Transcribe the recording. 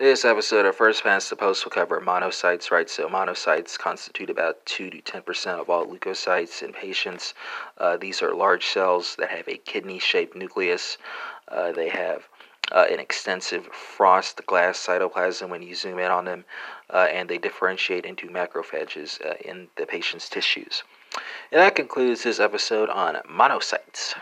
This episode of First Pass the Post will cover monocytes, right? So, monocytes constitute about 2 to 10% of all leukocytes in patients. Uh, these are large cells that have a kidney shaped nucleus. Uh, they have uh, an extensive frost glass cytoplasm when you zoom in on them, uh, and they differentiate into macrophages uh, in the patient's tissues. And that concludes this episode on monocytes.